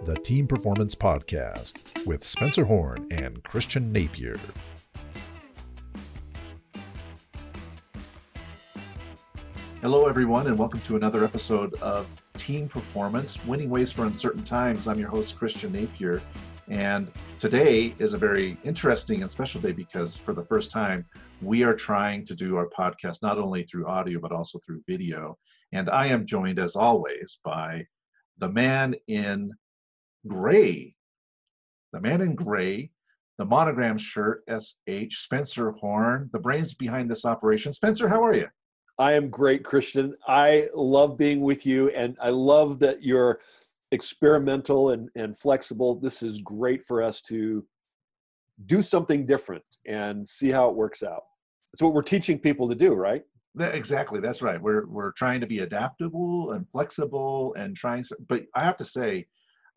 the Team Performance Podcast with Spencer Horn and Christian Napier. Hello, everyone, and welcome to another episode of Team Performance Winning Ways for Uncertain Times. I'm your host, Christian Napier. And today is a very interesting and special day because for the first time, we are trying to do our podcast not only through audio, but also through video. And I am joined, as always, by the man in gray. The man in gray, the monogram shirt, SH, Spencer Horn, the brains behind this operation. Spencer, how are you? I am great, Christian. I love being with you, and I love that you're experimental and, and flexible. This is great for us to do something different and see how it works out. That's what we're teaching people to do, right? exactly. That's right. We're we're trying to be adaptable and flexible and trying. But I have to say,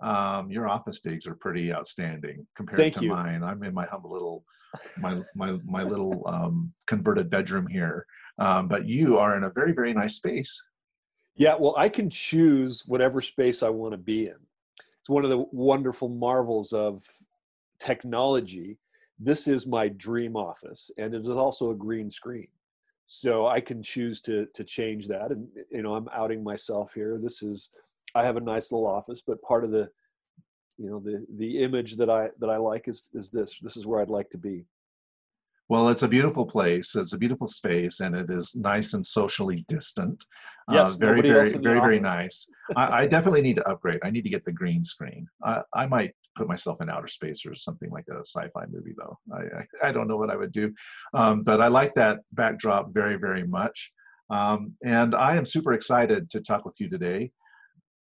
um, your office digs are pretty outstanding compared Thank to you. mine. I'm in my humble little my my my little um, converted bedroom here. Um, but you are in a very very nice space. Yeah, well, I can choose whatever space I want to be in. It's one of the wonderful marvels of technology. This is my dream office, and it is also a green screen. So I can choose to to change that, and you know, I'm outing myself here. This is I have a nice little office, but part of the you know the the image that I that I like is is this. This is where I'd like to be. Well, it's a beautiful place. It's a beautiful space, and it is nice and socially distant. Yes, uh, very, very, very, very nice. I, I definitely need to upgrade. I need to get the green screen. I, I might put myself in outer space or something like a sci-fi movie, though. I, I, I don't know what I would do, um, but I like that backdrop very, very much. Um, and I am super excited to talk with you today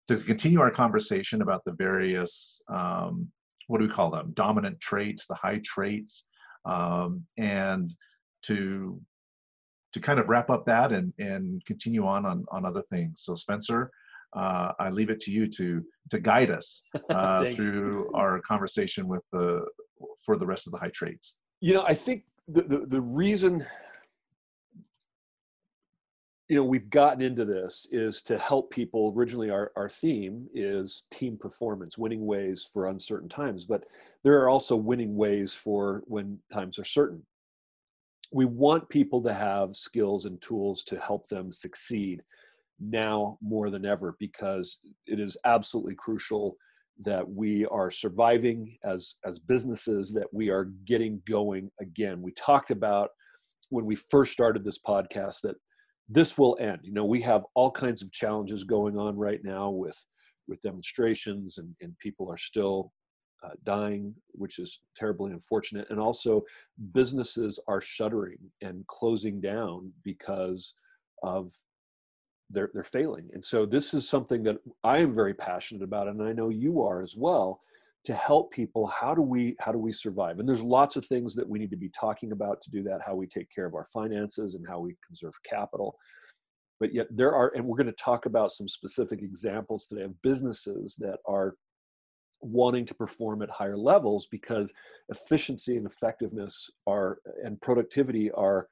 to continue our conversation about the various um, what do we call them? Dominant traits the high traits um, and to to kind of wrap up that and and continue on on, on other things. So spencer uh, i leave it to you to to guide us uh, through our conversation with the for the rest of the high traits. You know i think the, the, the reason you know we've gotten into this is to help people. Originally our, our theme is team performance winning ways for uncertain times but there are also winning ways for when times are certain. We want people to have skills and tools to help them succeed now more than ever because it is absolutely crucial that we are surviving as as businesses that we are getting going again. We talked about when we first started this podcast that this will end. You know we have all kinds of challenges going on right now with with demonstrations and, and people are still uh, dying which is terribly unfortunate. And also businesses are shuttering and closing down because of they're they're failing. And so this is something that i am very passionate about and i know you are as well to help people how do we how do we survive? And there's lots of things that we need to be talking about to do that how we take care of our finances and how we conserve capital. But yet there are and we're going to talk about some specific examples today of businesses that are wanting to perform at higher levels because efficiency and effectiveness are and productivity are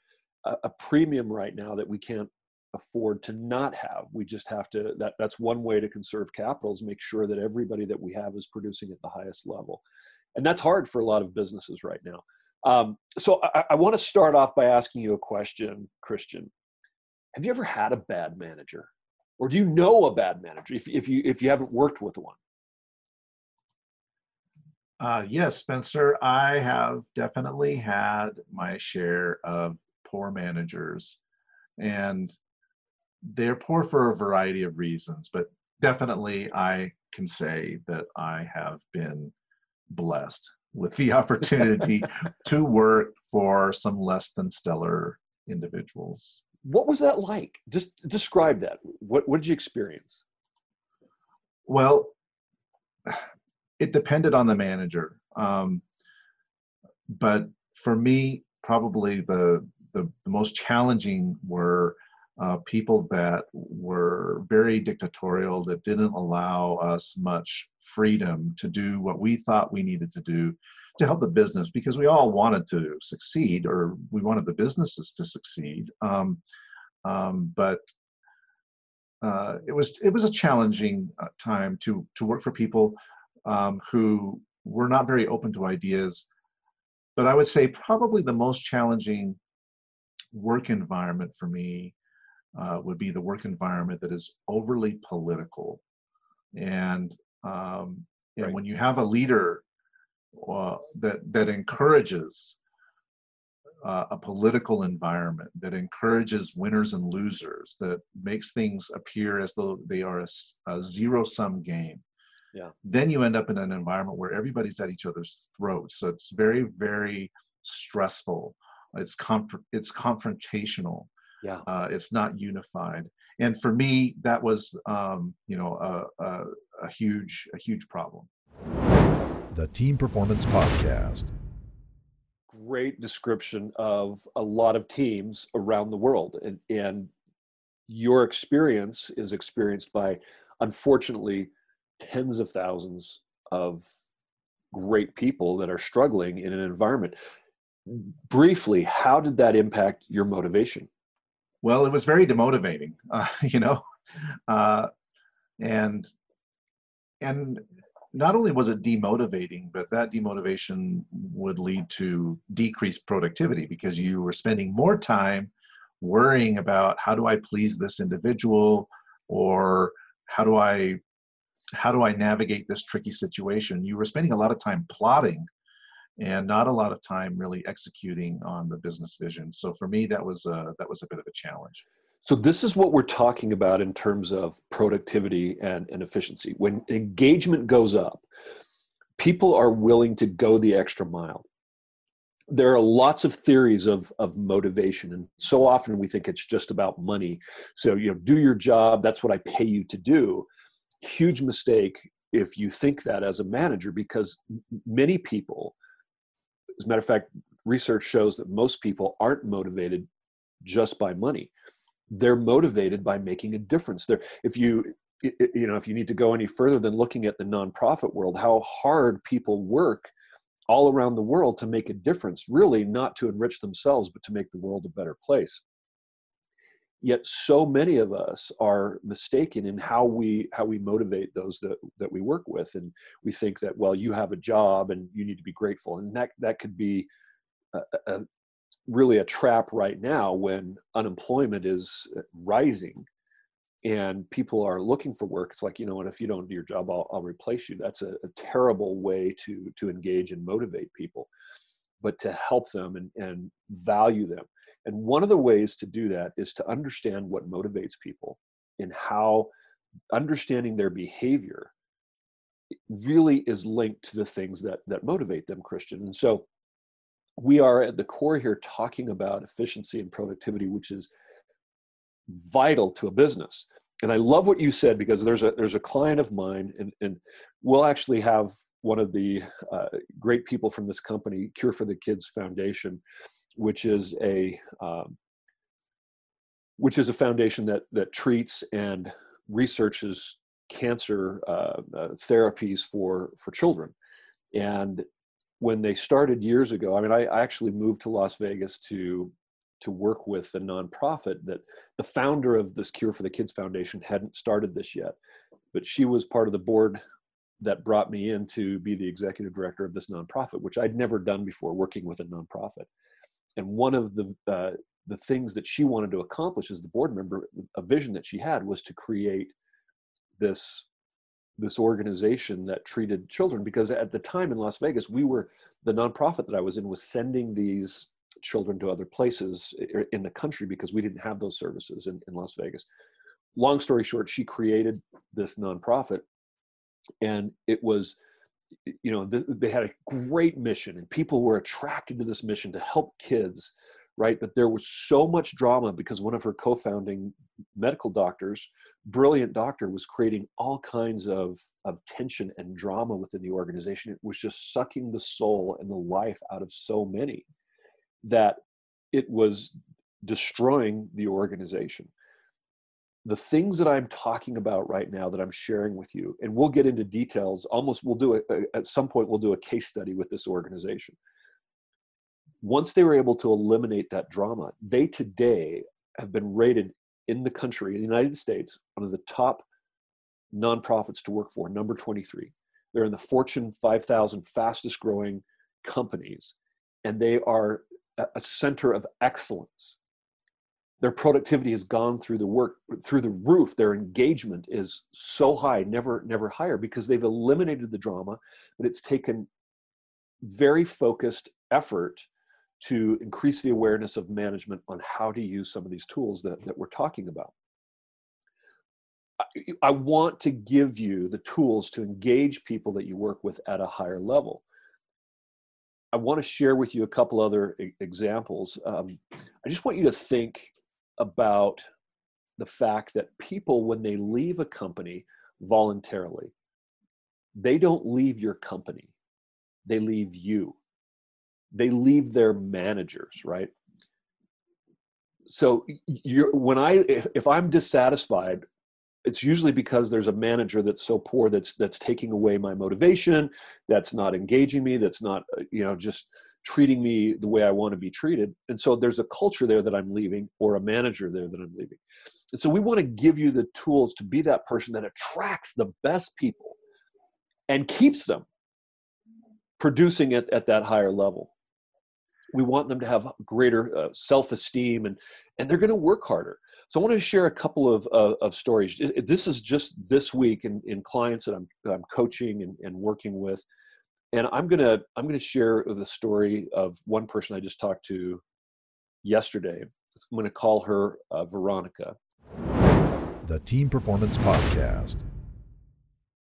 a, a premium right now that we can't afford to not have. We just have to that that's one way to conserve capital is make sure that everybody that we have is producing at the highest level. And that's hard for a lot of businesses right now. Um, so i, I want to start off by asking you a question christian. Have you ever had a bad manager? Or do you know a bad manager if, if you if you haven't worked with one? Uh, yes spencer i have definitely had my share of poor managers. And they're poor for a variety of reasons, but definitely I can say that I have been blessed with the opportunity to work for some less than stellar individuals. what was that like just describe that what, what did you experience Well, it depended on the manager. Um, but for me, probably the, the, the most challenging were uh, people that were very dictatorial, that didn't allow us much freedom to do what we thought we needed to do to help the business because we all wanted to succeed or we wanted the businesses to succeed. Um, um, but uh, it was it was a challenging uh, time to to work for people um, who were not very open to ideas. But I would say probably the most challenging work environment for me uh, would be the work environment that is overly political. And um, and right. when you have a leader uh, that that encourages uh, a political environment that encourages winners and losers, that makes things appear as though they are a, a zero sum game. Yeah. Then you end up in an environment where everybody's at each other's throats. So it's very, very stressful. It's conf- it's confrontational. Yeah. Uh, it's not unified. And for me, that was um, you know a, a, a huge a huge problem. The Team Performance Podcast great description of a lot of teams around the world and, and your experience is experienced by unfortunately tens of thousands of great people that are struggling in an environment briefly how did that impact your motivation well it was very demotivating uh, you know uh, and and not only was it demotivating, but that demotivation would lead to decreased productivity because you were spending more time worrying about how do I please this individual or how do I how do I navigate this tricky situation? You were spending a lot of time plotting and not a lot of time really executing on the business vision. So for me, that was a, that was a bit of a challenge. So this is what we're talking about in terms of productivity and, and efficiency. When engagement goes up, people are willing to go the extra mile. There are lots of theories of, of motivation, and so often we think it's just about money. So, you know, do your job, that's what I pay you to do. Huge mistake if you think that as a manager, because many people, as a matter of fact, research shows that most people aren't motivated just by money. They're motivated by making a difference. There if you you know if you need to go any further than looking at the nonprofit world how hard people work all around the world to make a difference really not to enrich themselves but to make the world a better place yet so many of us are mistaken in how we how we motivate those that that we work with. And we think that well you have a job and you need to be grateful. And that that could be a, a, really a trap right now when unemployment is rising and people are looking for work. It's like you know what if you don't do your job i'll, I'll replace you. That's a, a, terrible way to to engage and motivate people. But to help them and, and value them and one of the ways to do that is to understand what motivates people and how understanding their behavior really is linked to the things that that motivate them christian and so we are at the core here talking about efficiency and productivity, which is vital to a business. And I love what you said because there's a there's a client of mine, and, and we'll actually have one of the uh, great people from this company, Cure for the Kids Foundation, which is a um, which is a foundation that that treats and researches cancer uh, uh, therapies for for children. And when they started years ago, I mean, I, I actually moved to Las Vegas to to work with the nonprofit that the founder of this Cure for the Kids Foundation hadn't started this yet, but she was part of the board that brought me in to be the executive director of this nonprofit, which I'd never done before, working with a nonprofit. And one of the uh, the things that she wanted to accomplish as the board member, a vision that she had was to create this this organization that treated children because at the time in Las Vegas, we were the nonprofit that I was in was sending these children to other places in the country because we didn't have those services in, in Las Vegas. Long story short, she created this nonprofit, and it was, you know, th- they had a great mission, and people were attracted to this mission to help kids, right? But there was so much drama because one of her co-founding medical doctors brilliant doctor was creating all kinds of, of tension and drama within the organization. It was just sucking the soul and the life out of so many that it was destroying the organization. The things that I'm talking about right now that I'm sharing with you, and we'll get into details, almost we'll do it at some point, we'll do a case study with this organization. Once they were able to eliminate that drama, they today have been rated in the country, in the United States, one of the top nonprofits to work for, number 23. they're in the Fortune 5000 fastest growing companies, and they are a center of excellence. Their productivity has gone through the work through the roof. Their engagement is so high, never never higher, because they've eliminated the drama, but it's taken very focused effort to increase the awareness of management on how to use some of these tools that, that we're talking about. I want to give you the tools to engage people that you work with at a higher level. I want to share with you a couple other examples. Um, I just want you to think about the fact that people, when they leave a company voluntarily, they don't leave your company, they leave you. They leave their managers, right? So you're, when I, if, if I'm dissatisfied it's usually because there's a manager that's so poor that's that's taking away my motivation that's not engaging me that's not uh, you know just treating me the way i want to be treated. And so there's a culture there that i'm leaving or a manager there that i'm leaving. And so we want to give you the tools to be that person that attracts the best people and keeps them producing it at that higher level. We want them to have greater uh, self-esteem and and they're going to work harder so I want to share a couple of, uh, of stories. This is just this week in, in clients that I'm, I'm coaching and, and working with. And I'm going to, I'm going to share the story of one person I just talked to yesterday. I'm going to call her uh, Veronica. The Team Performance Podcast.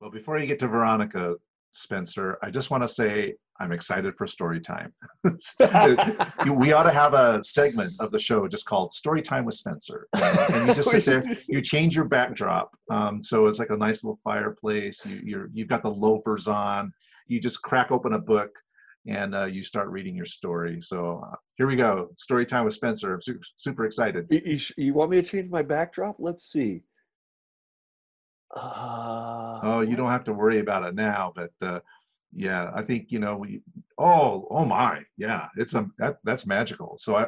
Well, before you get to Veronica, Spencer, I just want to say I'm excited for story time. we ought to have a segment of the show just called Story Time with Spencer. And you just sit there, you change your backdrop. Um, so it's like a nice little fireplace. You, you're, you've got the loafers on. You just crack open a book and uh, you start reading your story. So uh, here we go. Story time with Spencer. I'm super, super excited. You, you, want me to change my backdrop? Let's see. Uh, oh, you don't have to worry about it now, but uh, yeah i think you know we oh oh my yeah it's a that, that's magical. So i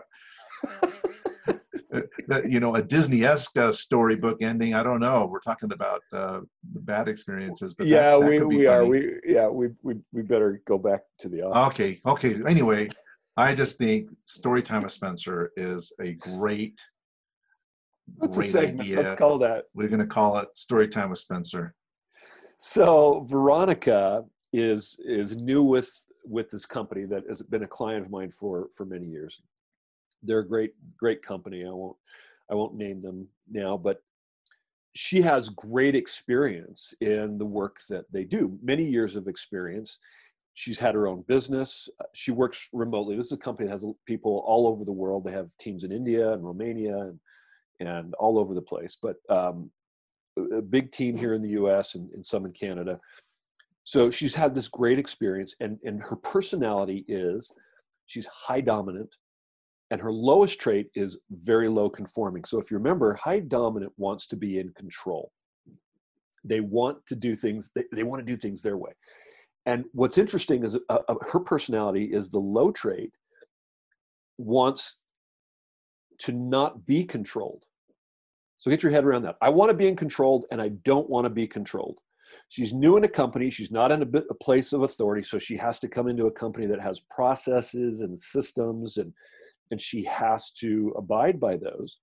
that you know a disney-esque uh, storybook ending i don't know we're talking about uh, the bad experiences but yeah that, that we, we are we yeah we, we we better go back to the office. Okay okay anyway i just think story time with spencer is a great That's great a segment idea. let's call that. We're going to call it story time with spencer. So veronica is is new with with this company that has been a client of mine for for many years. They're a great great company. I won't I won't name them now, but she has great experience in the work that they do. Many years of experience. She's had her own business. She works remotely. This is a company that has people all over the world. They have teams in India and Romania and and all over the place. But um, a big team here in the U.S. and, and some in Canada so she's had this great experience and, and her personality is she's high dominant and her lowest trait is very low conforming. So if you remember high dominant wants to be in control. They want to do things they, they want to do things their way. And what's interesting is uh, uh, her personality is the low trait wants to not be controlled. So get your head around that. I want to be in control and i don't want to be controlled she's new in a company. She's not in a, bit, a place of authority. So she has to come into a company that has processes and systems and and she has to abide by those.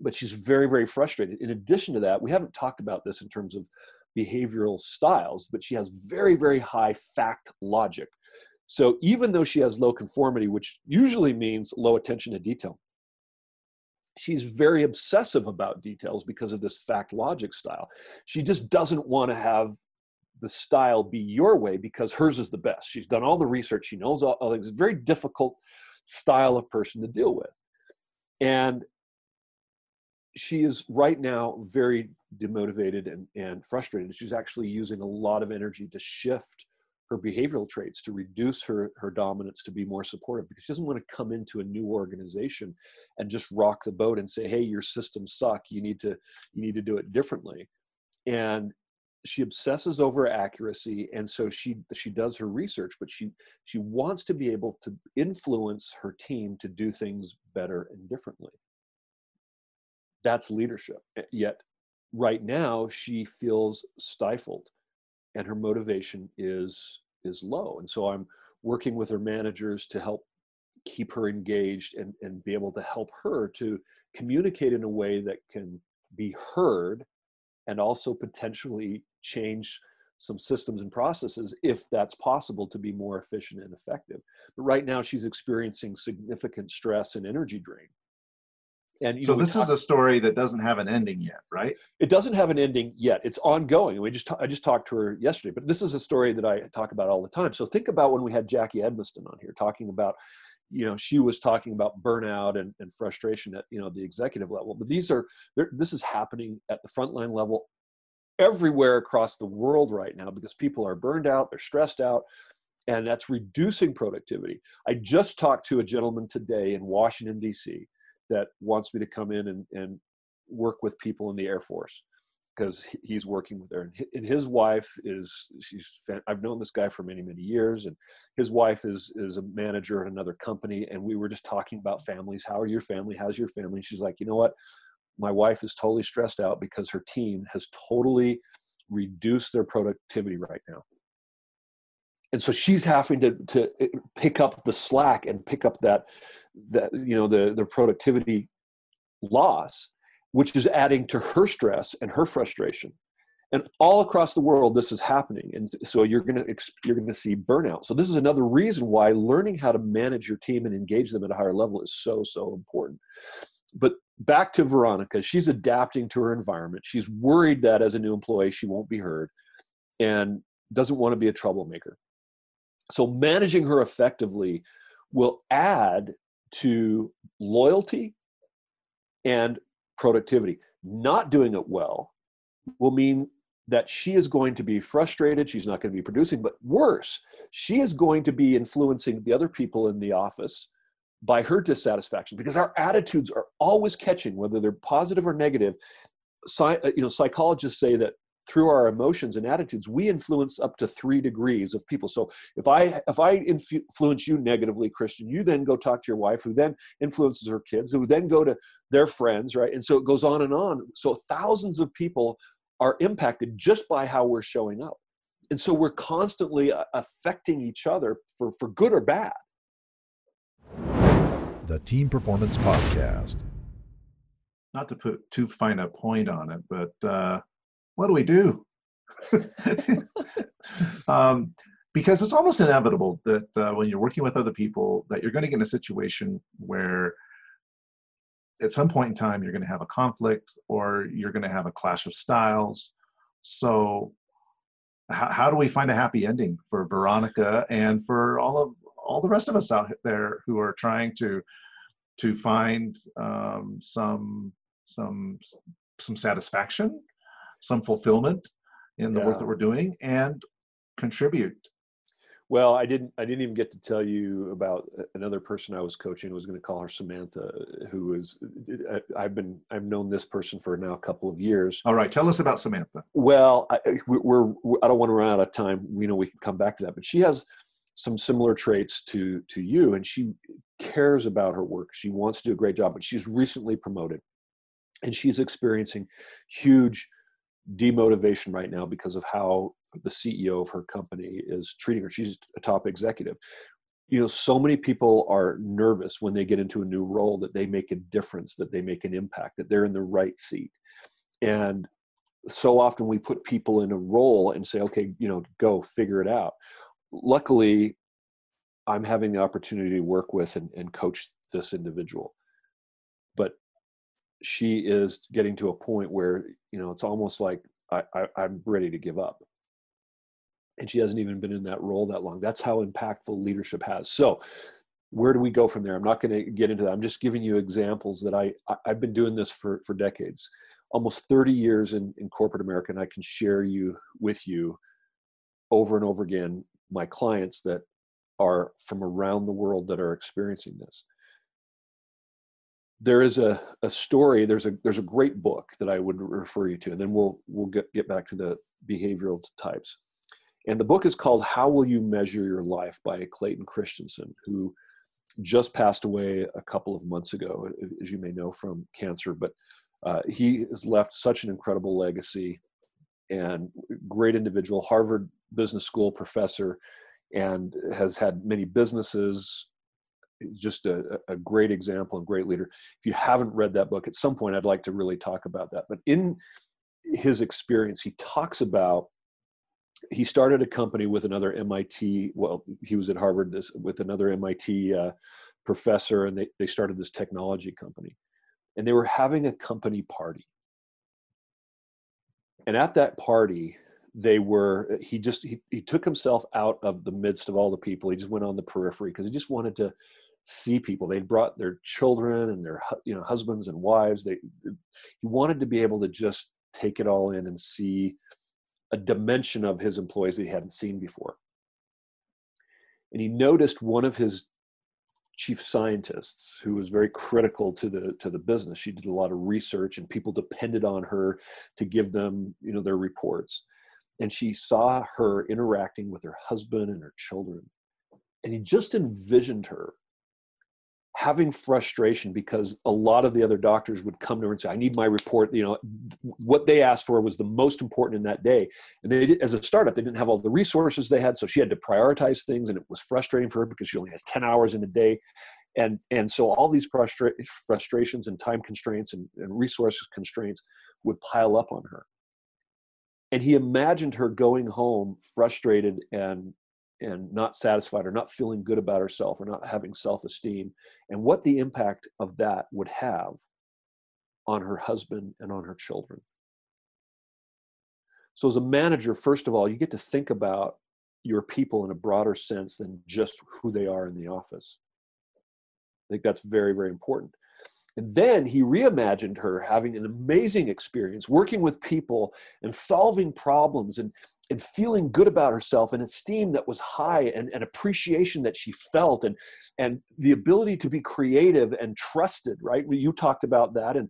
But she's very very frustrated. In addition to that we haven't talked about this in terms of behavioral styles but she has very very high fact logic. So even though she has low conformity which usually means low attention to detail she's very obsessive about details because of this fact logic style. She just doesn't want to have the style be your way because hers is the best. She's done all the research, she knows all, all things. It's a very difficult style of person to deal with. And she is right now very demotivated and, and frustrated. She's actually using a lot of energy to shift her behavioral traits to reduce her her dominance to be more supportive because she doesn't want to come into a new organization and just rock the boat and say hey your systems suck you need to you need to do it differently. And she obsesses over accuracy and so she she does her research but she she wants to be able to influence her team to do things better and differently. That's leadership eh, yet right now she feels stifled and her motivation is is low and so i'm working with her managers to help keep her engaged and, and be able to help her to communicate in a way that can be heard and also potentially change some systems and processes if that's possible to be more efficient and effective. But right now she's experiencing significant stress and energy drain and so know, this talk, is a story that doesn't have an ending yet, right? It doesn't have an ending yet. It's ongoing. We just I just talked to her yesterday, but this is a story that I talk about all the time. So think about when we had Jackie Edmiston on here talking about, you know, she was talking about burnout and, and frustration at you know the executive level. But these are this is happening at the frontline level everywhere across the world right now because people are burned out, they're stressed out, and that's reducing productivity. I just talked to a gentleman today in Washington D.C that wants me to come in and, and work with people in the Air Force because he's working with her. And his wife is she's I've known this guy for many many years, and his wife is is a manager at another company. And we were just talking about families. How are your family? How's your family? And she's like, you know what? My wife is totally stressed out because her team has totally reduced their productivity right now and so she's having to to eh, pick up the slack and pick up that that you know the the productivity loss which is adding to her stress and her frustration. And all across the world this is happening. And so you're going to you're going to see burnout. So this is another reason why learning how to manage your team and engage them at a higher level is so so important. But back to veronica she's adapting to her environment. She's worried that as a new employee she won't be heard and doesn't want to be a troublemaker so managing her effectively will add to loyalty and productivity. Not doing it well will mean that she is going to be frustrated. She's not going to be producing, but worse, she is going to be influencing the other people in the office by her dissatisfaction because our attitudes are always catching, whether they're positive or negative. Sci- uh, you know, psychologists say that through our emotions and attitudes we influence up to three degrees of people. So if i if i influence you negatively christian you then go talk to your wife who then influences her kids who then go to their friends right? And so it goes on and on. So thousands of people are impacted just by how we're showing up. And so we're constantly uh, affecting each other for for good or bad. The team performance podcast. Not to put too fine a point on it but uh what do we do? um, because it's almost inevitable that uh, when you're working with other people, that you're going to get in a situation where at some point in time you're going to have a conflict or you're going to have a clash of styles. So, how, how do we find a happy ending for Veronica and for all of all the rest of us out there who are trying to to find um, some some some satisfaction some fulfillment in the yeah. work that we're doing and contribute. Well i didn't i didn't even get to tell you about another person i was coaching i was going to call her samantha who is uh, uh, i've been i've known this person for now a couple of years. All right tell us about samantha. Well I, we're, we're i don't want to run out of time. We know we can come back to that but she has some similar traits to to you and she cares about her work. She wants to do a great job but she's recently promoted and she's experiencing huge demotivation right now because of how the CEO of her company is treating her. She's a top executive. You know, so many people are nervous when they get into a new role that they make a difference, that they make an impact, that they're in the right seat. And so often we put people in a role and say, okay, you know, go figure it out. Luckily, I'm having the opportunity to work with and, and coach this individual. But she is getting to a point where you know it's almost like I, I, i'm ready to give up. And she hasn't even been in that role that long. That's how impactful leadership has. So where do we go from there? I'm not going to get into that. I'm just giving you examples that i, I have been doing this for for decades. Almost 30 years in, in corporate america and i can share you with you over and over again my clients that are from around the world that are experiencing this there is a, a story there's a there's a great book that i would refer you to and then we'll we'll get, get back to the behavioral types and the book is called how will you measure your life by clayton christensen who just passed away a couple of months ago as you may know from cancer but uh, he has left such an incredible legacy and great individual, Harvard Business School professor, and has had many businesses. Just a, a great example and great leader. If you haven't read that book, at some point I'd like to really talk about that. But in his experience, he talks about he started a company with another MIT. Well, he was at Harvard this, with another MIT uh, professor, and they, they started this technology company. And they were having a company party. And at that party, they were he just he, he took himself out of the midst of all the people he just went on the periphery because he just wanted to see people. They brought their children and their you know husbands and wives. They he wanted to be able to just take it all in and see a dimension of his employees that he hadn't seen before. And he noticed one of his chief scientists who was very critical to the to the business. She did a lot of research and people depended on her to give them you know their reports. And she saw her interacting with her husband and her children. And he just envisioned her having frustration because a lot of the other doctors would come to her and say i need my report you know what they asked for was the most important in that day. And they as a startup they didn't have all the resources they had so she had to prioritize things and it was frustrating for her because she only has 10 hours in a day. And and so all these frustra- frustrations and time constraints and, and resource constraints would pile up on her. And he imagined her going home frustrated and and not satisfied or not feeling good about herself or not having self-esteem and what the impact of that would have on her husband and on her children. So as a manager first of all you get to think about your people in a broader sense than just who they are in the office. I think that's very very important. And then he reimagined her having an amazing experience working with people and solving problems and, and feeling good about herself and esteem that was high and, and appreciation that she felt and, and the ability to be creative and trusted, right? You talked about that and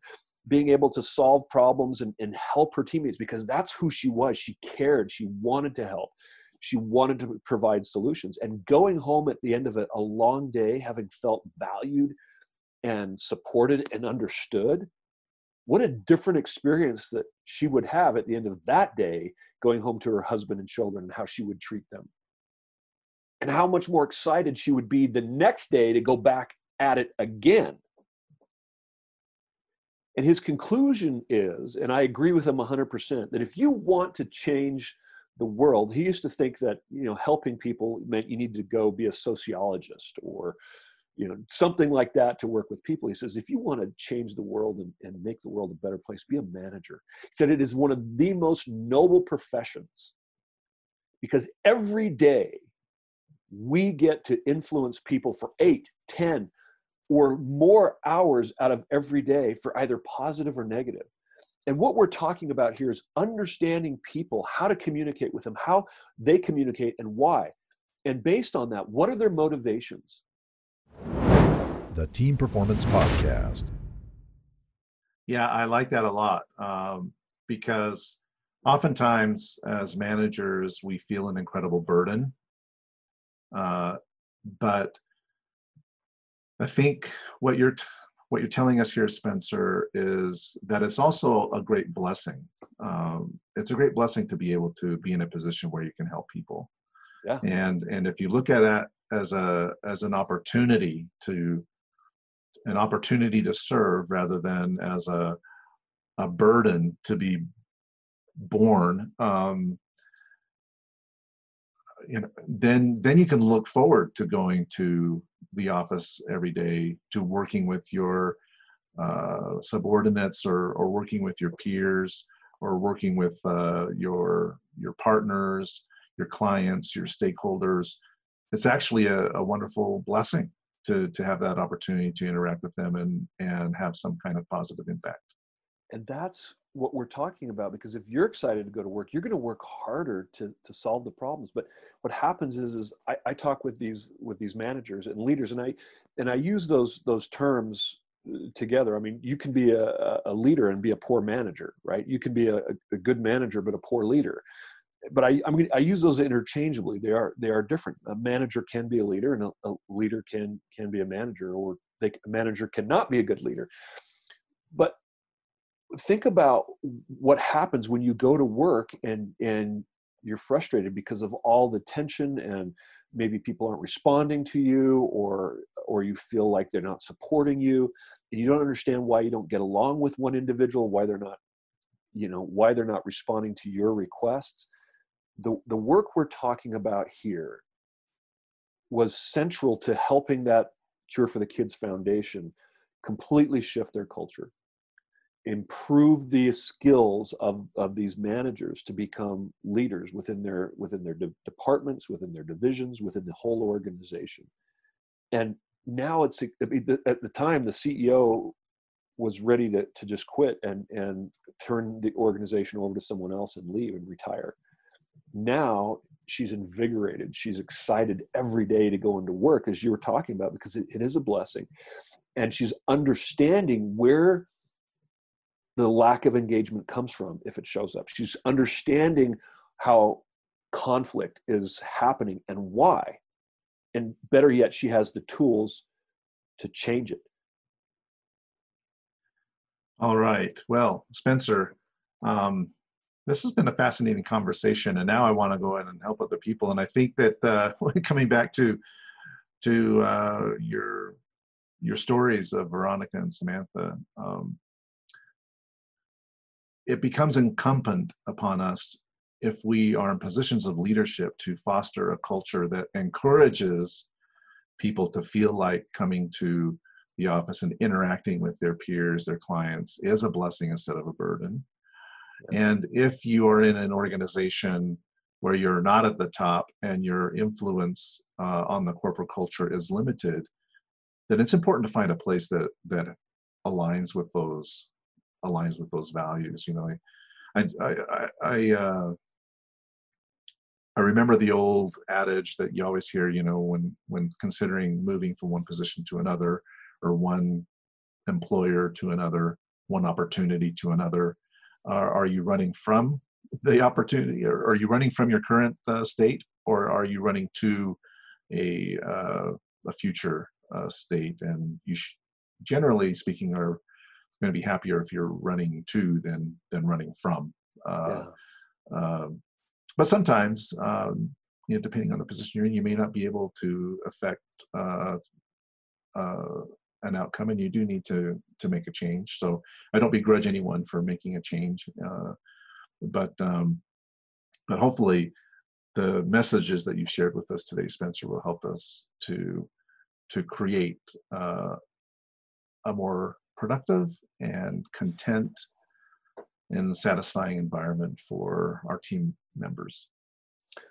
being able to solve problems and, and help her teammates because that's who she was. She cared, she wanted to help she wanted to provide solutions and going home at the end of it a long day having felt valued and supported and understood, what a different experience that she would have at the end of that day going home to her husband and children and how she would treat them. And how much more excited she would be the next day to go back at it again. And his conclusion is, and I agree with him 100%, that if you want to change the world, he used to think that, you know, helping people meant you need to go be a sociologist or you know something like that to work with people. He says if you want to change the world and, and make the world a better place be a manager. He said it is one of the most noble professions because every day we get to influence people for eight ten or more hours out of every day for either positive or negative. And what we're talking about here is understanding people how to communicate with them how they communicate and why. And based on that what are their motivations the Team Performance Podcast. Yeah, I like that a lot um, because oftentimes as managers, we feel an incredible burden. Uh, but I think what you're t- what you're telling us here, Spencer, is that it's also a great blessing. Um, it's a great blessing to be able to be in a position where you can help people. Yeah. And and if you look at it as a as an opportunity to an opportunity to serve rather than as a a burden to be born. um, you know then then you can look forward to going to the office every day to working with your uh, subordinates or or working with your peers or working with uh, your your partners your clients your stakeholders it's actually a, a wonderful blessing to to have that opportunity to interact with them and and have some kind of positive impact. And that's what we're talking about because if you're excited to go to work you're going to work harder to to solve the problems. But what happens is is I, I talk with these with these managers and leaders and i and i use those those terms uh, together. I mean you can be a, a leader and be a poor manager right? You can be a, a good manager but a poor leader but I, I'm, I use those interchangeably. They are they are different. A manager can be a leader, and a, a leader can can be a manager, or they, a manager cannot be a good leader. But think about what happens when you go to work and and you're frustrated because of all the tension and maybe people aren't responding to you or or you feel like they're not supporting you and you don't understand why you don't get along with one individual why they're not you know why they're not responding to your requests the the work we're talking about here was central to helping that cure for the kids foundation completely shift their culture improve the skills of, of these managers to become leaders within their within their de- departments within their divisions within the whole organization. And now it's at the time the ceo was ready to, to just quit and and turn the organization over to someone else and leave and retire now she's invigorated she's excited every day to go into work as you were talking about because it, it is a blessing and she's understanding where the lack of engagement comes from if it shows up. She's understanding how conflict is happening and why. And better yet, she has the tools to change it. All right. Well, Spencer, um, this has been a fascinating conversation, and now I want to go in and help other people. And I think that uh, coming back to to uh, your your stories of Veronica and Samantha, um, it becomes incumbent upon us if we are in positions of leadership to foster a culture that encourages people to feel like coming to the office and interacting with their peers, their clients is a blessing instead of a burden. And if you are in an organization where you're not at the top and your influence uh, on the corporate culture is limited, then it's important to find a place that that aligns with those aligns with those values. You know, I, I, I, I, uh, I remember the old adage that you always hear, you know, when when considering moving from one position to another, or one employer to another, one opportunity to another. Uh, are you running from the opportunity, or are you running from your current uh, state, or are you running to a uh, a future uh, state? And you, sh- generally speaking, are going to be happier if you're running to than than running from. Uh, yeah. uh, but sometimes, um, you know, depending on the position you're in, you may not be able to affect uh, uh, an outcome, and you do need to to make a change. So I don't begrudge anyone for making a change, uh, but um, but hopefully the messages that you've shared with us today, Spencer, will help us to to create uh, a more productive and content and satisfying environment for our team members.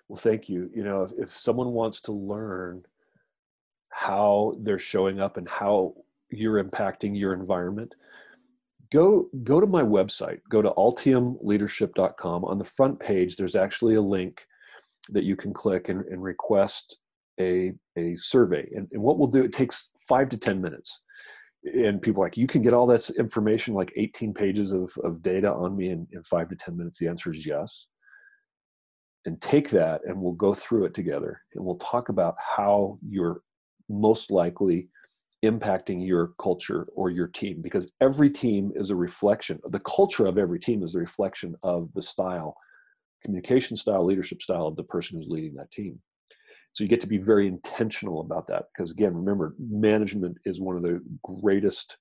Well, thank you. You know, if, if someone wants to learn how they're showing up and how you're impacting your environment, go go to my website. Go to altiumleadership.com. On the front page, there's actually a link that you can click and, and request a, a survey. And, and what we'll do, it takes five to 10 minutes and people like you can get all this information like 18 pages of, of data on me in, in five to 10 minutes the answer is yes and take that and we'll go through it together and we'll talk about how you're most likely impacting your culture or your team because every team is a reflection the culture of every team is a reflection of the style communication style leadership style of the person who's leading that team so you get to be very intentional about that because again, remember, management is one of the greatest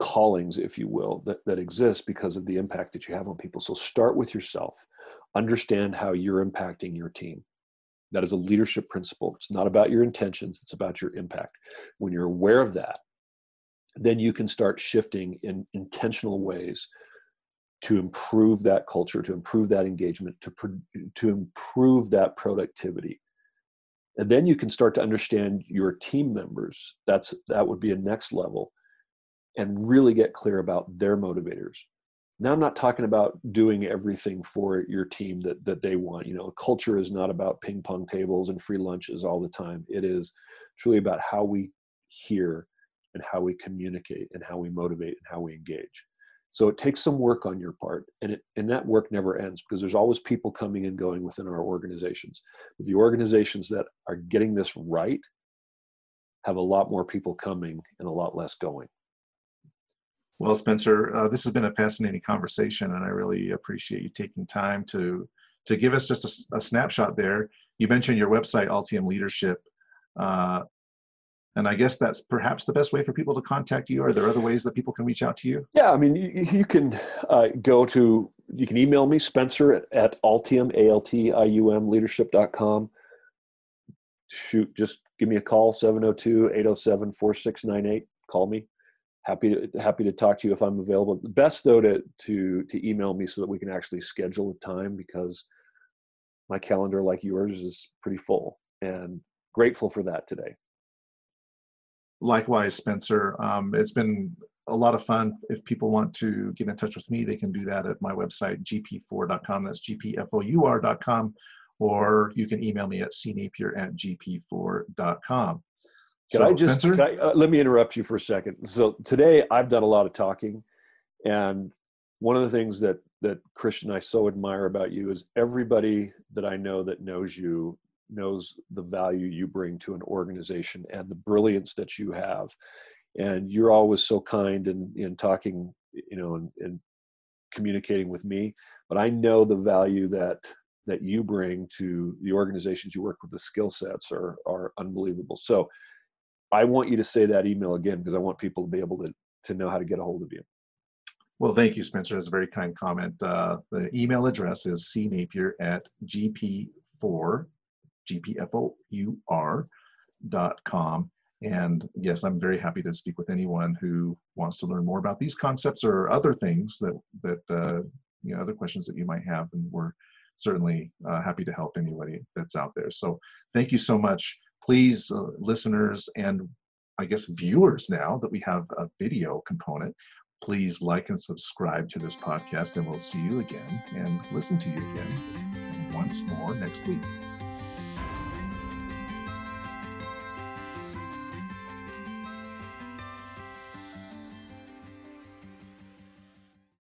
callings, if you will, that, that exists because of the impact that you have on people. So start with yourself. Understand how you're impacting your team. That is a leadership principle. It's not about your intentions, it's about your impact. When you're aware of that, then you can start shifting in intentional ways to improve that culture, to improve that engagement, to, to improve that productivity. And then you can start to understand your team members. That's that would be a next level and really get clear about their motivators. Now I'm not talking about doing everything for your team that that they want. You know, culture is not about ping pong tables and free lunches all the time. It is truly about how we hear and how we communicate and how we motivate and how we engage. So it takes some work on your part, and it, and that work never ends because there's always people coming and going within our organizations. But the organizations that are getting this right have a lot more people coming and a lot less going. Well, Spencer, uh, this has been a fascinating conversation, and I really appreciate you taking time to to give us just a, a snapshot there. You mentioned your website, Altium Leadership, uh, and I guess that's perhaps the best way for people to contact you. Are there other ways that people can reach out to you? Yeah, I mean, you, you can uh, go to, you can email me, Spencer at, at Altium, A-L-T-I-U-M, leadership.com. Shoot, just give me a call, 702-807-4698. Call me. Happy to, happy to talk to you if I'm available. The best though to, to, to email me so that we can actually schedule a time because my calendar like yours is pretty full and grateful for that today. Likewise, Spencer. Um, it's been a lot of fun. If people want to get in touch with me, they can do that at my website, gp4.com. That's gpfour.com. Or you can email me at cnapier at gp4.com. Can so, I just can I, uh, let me interrupt you for a second? So today I've done a lot of talking, and one of the things that that Christian I so admire about you is everybody that I know that knows you knows the value you bring to an organization and the brilliance that you have. And you're always so kind in, in talking, you know, and, and communicating with me. But I know the value that that you bring to the organizations you work with. The skill sets are are unbelievable. So I want you to say that email again because I want people to be able to to know how to get a hold of you. Well, thank you, Spencer. That's a very kind comment. Uh, the email address is cnapier at gp4, G-P-F-O-U-R dot com. And yes, I'm very happy to speak with anyone who wants to learn more about these concepts or other things that that uh, you know other questions that you might have, and we're certainly uh, happy to help anybody that's out there. So thank you so much. Please, uh, listeners and I guess viewers, now that we have a video component, please like and subscribe to this podcast, and we'll see you again and listen to you again once more next week.